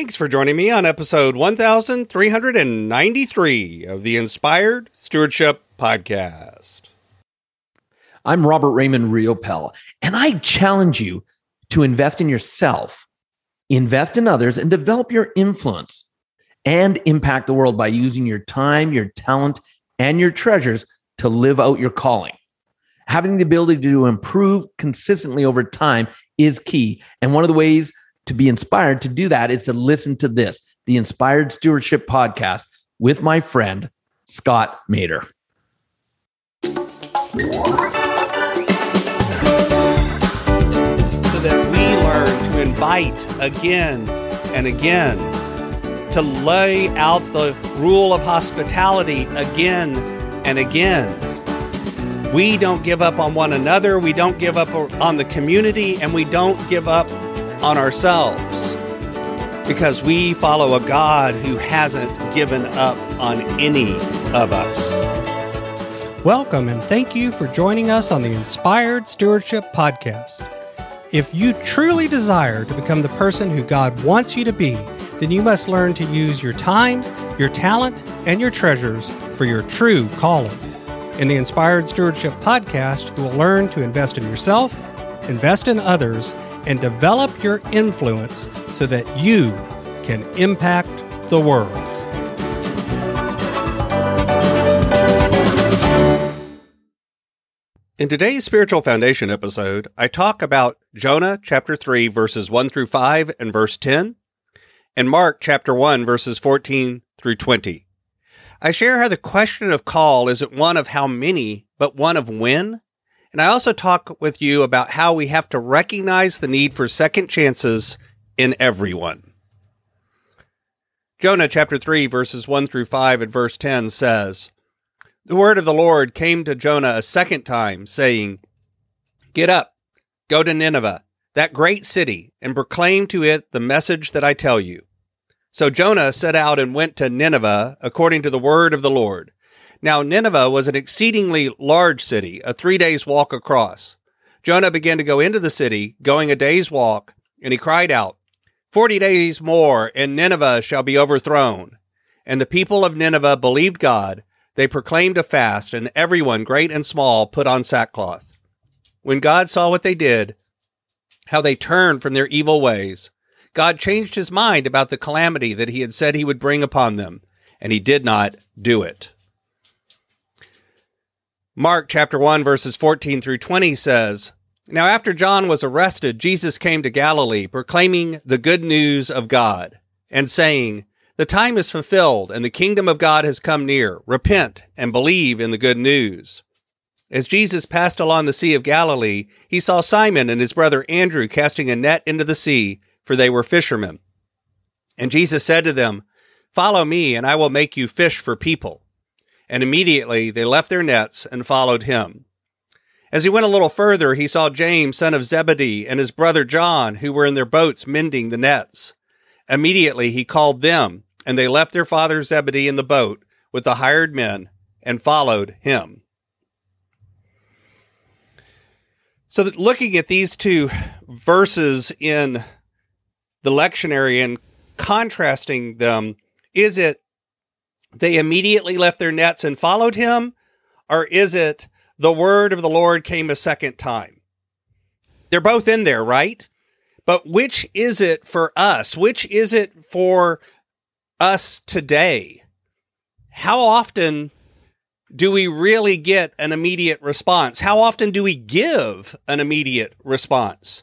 Thanks for joining me on episode 1393 of the Inspired Stewardship Podcast. I'm Robert Raymond Riopel, and I challenge you to invest in yourself, invest in others, and develop your influence and impact the world by using your time, your talent, and your treasures to live out your calling. Having the ability to improve consistently over time is key. And one of the ways to be inspired to do that is to listen to this, the Inspired Stewardship Podcast with my friend, Scott Maderer. So that we learn to invite again and again, to lay out the rule of hospitality again and again. We don't give up on one another, we don't give up on the community, and we don't give up on ourselves because we follow a God who hasn't given up on any of us. Welcome and thank you for joining us on the Inspired Stewardship Podcast. If you truly desire to become the person who God wants you to be, then you must learn to use your time, your talent, and your treasures for your true calling. In the Inspired Stewardship Podcast, you will learn to invest in yourself, invest in others, and develop your influence so that you can impact the world. In today's Spiritual Foundation episode, I talk about Jonah chapter 3, verses 1 through 5 and verse 10, and Mark chapter 1, verses 14 through 20. I share how the question of call isn't one of how many, but one of when and I also talk with you about how we have to recognize the need for second chances in everyone. Jonah chapter 3, verses 1 through 5 and verse 10 says, The word of the Lord came to Jonah a second time, saying, Get up, go to Nineveh, that great city, and proclaim to it the message that I tell you. So Jonah set out and went to Nineveh according to the word of the Lord. Now, Nineveh was an exceedingly large city, a three days walk across. Jonah began to go into the city, going a day's walk, and he cried out, Forty days more, and Nineveh shall be overthrown. And the people of Nineveh believed God. They proclaimed a fast, and everyone, great and small, put on sackcloth. When God saw what they did, how they turned from their evil ways, God changed his mind about the calamity that he had said he would bring upon them, and he did not do it. Mark chapter 1 verses 14 through 20 says, Now after John was arrested, Jesus came to Galilee proclaiming the good news of God and saying, The time is fulfilled and the kingdom of God has come near. Repent and believe in the good news. As Jesus passed along the Sea of Galilee, he saw Simon and his brother Andrew casting a net into the sea, for they were fishermen. And Jesus said to them, Follow me, and I will make you fish for people and immediately they left their nets and followed him. As he went a little further, he saw James, son of Zebedee, and his brother John, who were in their boats mending the nets. Immediately he called them, and they left their father Zebedee in the boat with the hired men and followed him. So, that looking at these two verses in the lectionary and contrasting them, is it they immediately left their nets and followed him? Or is it the word of the Lord came a second time? They're both in there, right? But which is it for us? Which is it for us today? How often do we really get an immediate response? How often do we give an immediate response?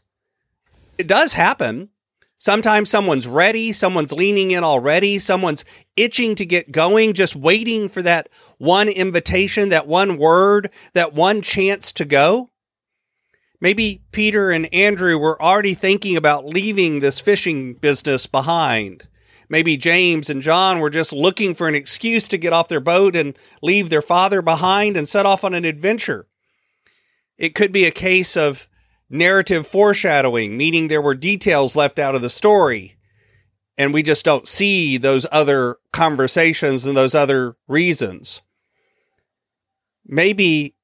It does happen. Sometimes someone's ready, someone's leaning in already, someone's itching to get going, just waiting for that one invitation, that one word, that one chance to go. Maybe Peter and Andrew were already thinking about leaving this fishing business behind. Maybe James and John were just looking for an excuse to get off their boat and leave their father behind and set off on an adventure. It could be a case of narrative foreshadowing, meaning there were details left out of the story. And we just don't see those other conversations and those other reasons. Maybe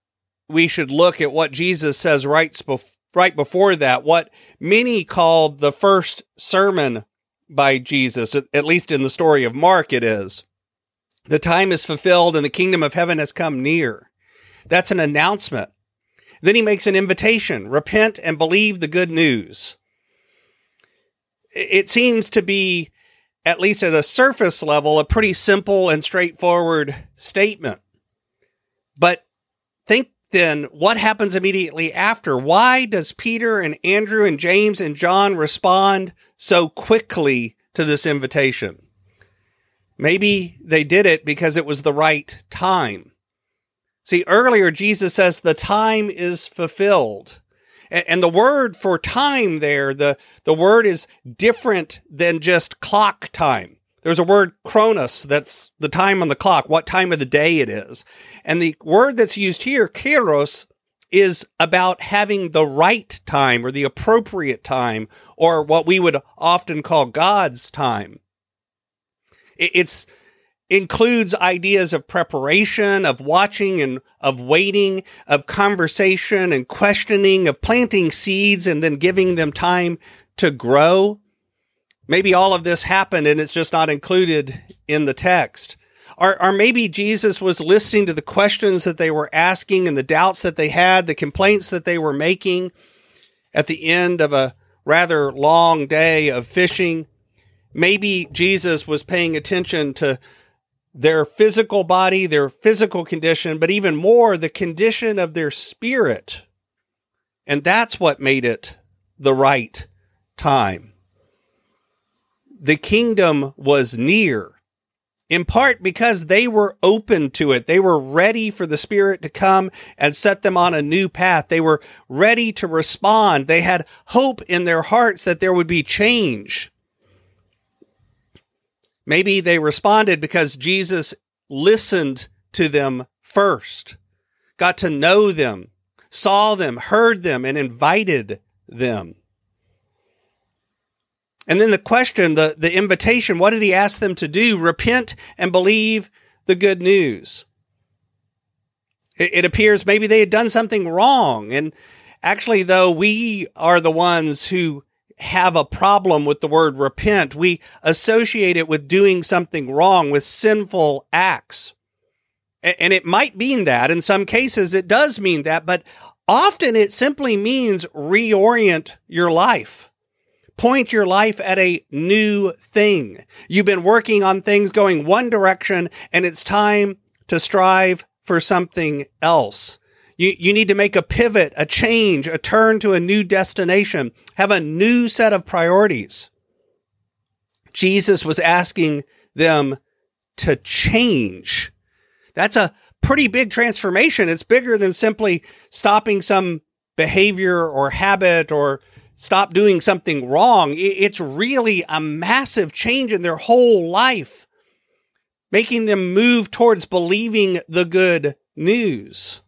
we should look at what Jesus says right, bef- right before that, what many called the first sermon by Jesus, at least in the story of Mark, it is. The time is fulfilled and the kingdom of heaven has come near. That's an announcement. Then he makes an invitation repent and believe the good news. It seems to be, at least at a surface level, a pretty simple and straightforward statement. But think then what happens immediately after? Why does Peter and Andrew and James and John respond so quickly to this invitation? Maybe they did it because it was the right time. See, earlier Jesus says the time is fulfilled. And the word for time there, the, the word is different than just clock time. There's a word chronos, that's the time on the clock, what time of the day it is. And the word that's used here, kairos, is about having the right time or the appropriate time or what we would often call God's time. It's includes ideas of preparation, of watching and of waiting, of conversation and questioning, of planting seeds and then giving them time to grow. Maybe all of this happened and it's just not included in the text. Or, or maybe Jesus was listening to the questions that they were asking and the doubts that they had, the complaints that they were making at the end of a rather long day of fishing. Maybe Jesus was paying attention to their physical body, their physical condition, but even more, the condition of their spirit. And that's what made it the right time. The kingdom was near, in part because they were open to it. They were ready for the Spirit to come and set them on a new path. They were ready to respond. They had hope in their hearts that there would be change. Maybe they responded because Jesus listened to them first, got to know them, saw them, heard them, and invited them. And then the question, the, the invitation, what did he ask them to do? Repent and believe the good news. It, it appears maybe they had done something wrong. And actually, though, we are the ones who have a problem with the word repent. We associate it with doing something wrong, with sinful acts. And it might mean that. In some cases, it does mean that, but often it simply means reorient your life. Point your life at a new thing. You've been working on things going one direction, and it's time to strive for something else. You, you need to make a pivot, a change, a turn to a new destination, have a new set of priorities. Jesus was asking them to change. That's a pretty big transformation. It's bigger than simply stopping some behavior or habit or stop doing something wrong. It's really a massive change in their whole life, making them move towards believing the good news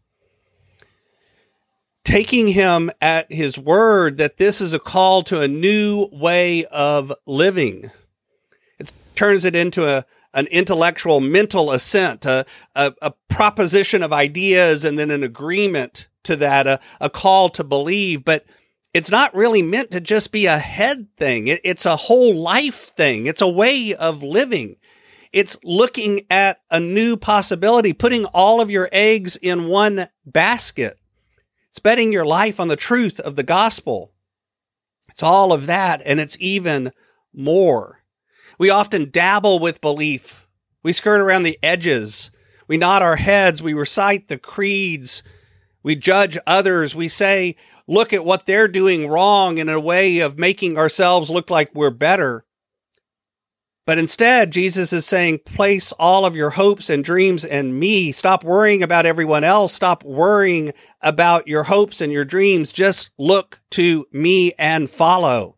taking him at his word that this is a call to a new way of living. It turns it into a, an intellectual, mental assent, a, a, a proposition of ideas, and then an agreement to that, a, a call to believe. But it's not really meant to just be a head thing. It, it's a whole life thing. It's a way of living. It's looking at a new possibility, putting all of your eggs in one basket. It's betting your life on the truth of the gospel. It's all of that, and it's even more. We often dabble with belief. We skirt around the edges. We nod our heads. We recite the creeds. We judge others. We say, look at what they're doing wrong in a way of making ourselves look like we're better. But instead, Jesus is saying, place all of your hopes and dreams in me. Stop worrying about everyone else. Stop worrying about your hopes and your dreams. Just look to me and follow.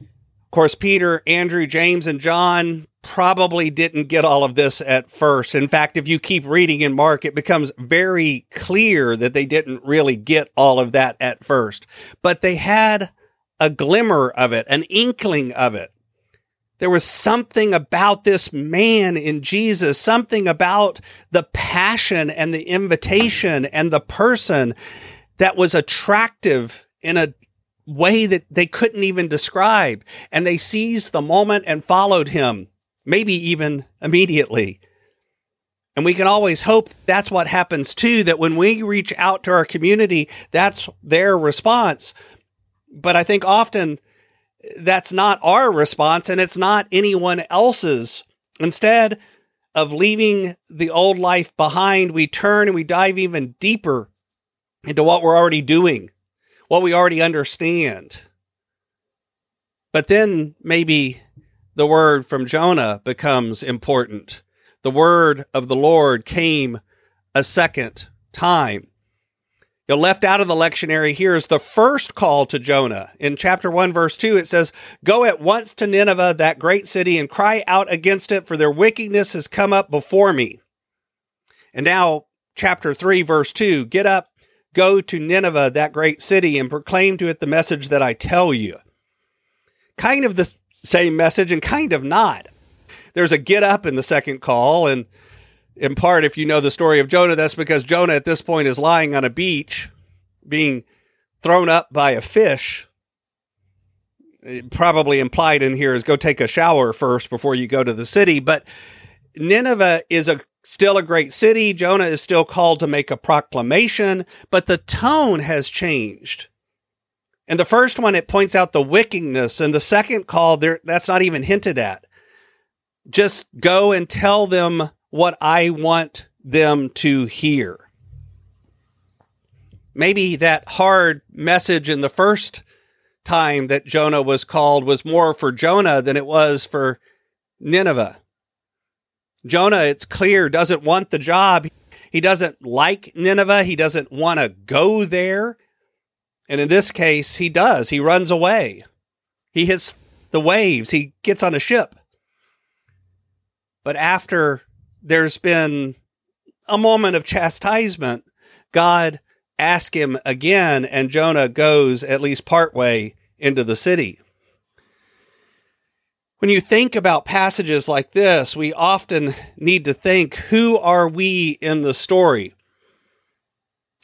Of course, Peter, Andrew, James, and John probably didn't get all of this at first. In fact, if you keep reading in Mark, it becomes very clear that they didn't really get all of that at first, but they had a glimmer of it, an inkling of it. There was something about this man in Jesus, something about the passion and the invitation and the person that was attractive in a way that they couldn't even describe. And they seized the moment and followed him, maybe even immediately. And we can always hope that's what happens too, that when we reach out to our community, that's their response. But I think often that's not our response and it's not anyone else's. Instead of leaving the old life behind, we turn and we dive even deeper into what we're already doing, what we already understand. But then maybe the word from Jonah becomes important. The word of the Lord came a second time. You left out of the lectionary here is the first call to Jonah. In chapter 1, verse 2, it says, Go at once to Nineveh, that great city, and cry out against it, for their wickedness has come up before me. And now, chapter 3, verse 2, Get up, go to Nineveh, that great city, and proclaim to it the message that I tell you. Kind of the same message and kind of not. There's a get up in the second call, and in part, if you know the story of Jonah, that's because Jonah at this point is lying on a beach being thrown up by a fish. It probably implied in here is go take a shower first before you go to the city. But Nineveh is a still a great city. Jonah is still called to make a proclamation, but the tone has changed. And the first one, it points out the wickedness. And the second call, there that's not even hinted at. Just go and tell them what I want them to hear. Maybe that hard message in the first time that Jonah was called was more for Jonah than it was for Nineveh. Jonah, it's clear, doesn't want the job. He doesn't like Nineveh. He doesn't want to go there. And in this case, he does. He runs away. He hits the waves. He gets on a ship. But after there's been a moment of chastisement. God asks him again, and Jonah goes at least partway into the city. When you think about passages like this, we often need to think who are we in the story?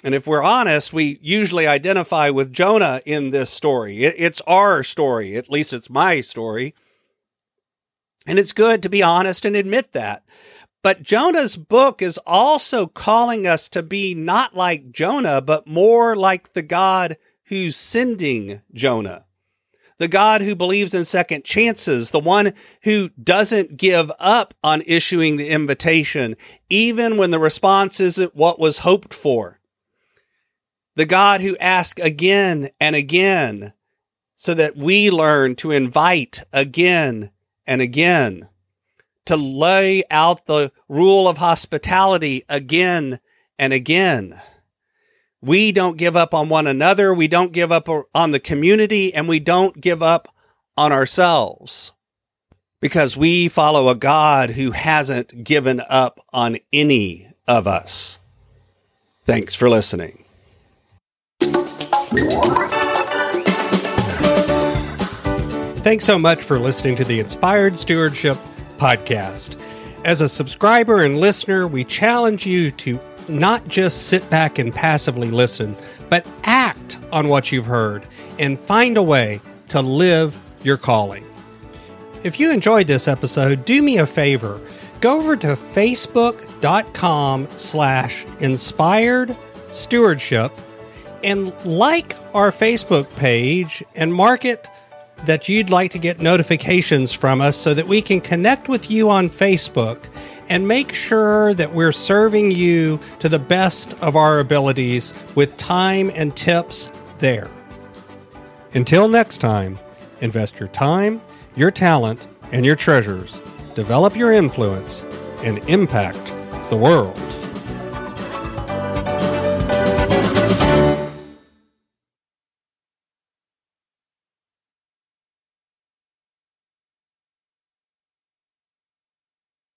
And if we're honest, we usually identify with Jonah in this story. It's our story, at least it's my story. And it's good to be honest and admit that. But Jonah's book is also calling us to be not like Jonah, but more like the God who's sending Jonah. The God who believes in second chances, the one who doesn't give up on issuing the invitation, even when the response isn't what was hoped for. The God who asks again and again so that we learn to invite again and again to lay out the rule of hospitality again and again. We don't give up on one another. We don't give up on the community and we don't give up on ourselves because we follow a God who hasn't given up on any of us. Thanks for listening. Thanks so much for listening to the Inspired Stewardship podcast. As a subscriber and listener, we challenge you to not just sit back and passively listen, but act on what you've heard and find a way to live your calling. If you enjoyed this episode, do me a favor. Go over to facebook.com slash inspired stewardship and like our Facebook page and mark it that you'd like to get notifications from us so that we can connect with you on Facebook and make sure that we're serving you to the best of our abilities with time and tips there. Until next time, invest your time, your talent, and your treasures, develop your influence, and impact the world.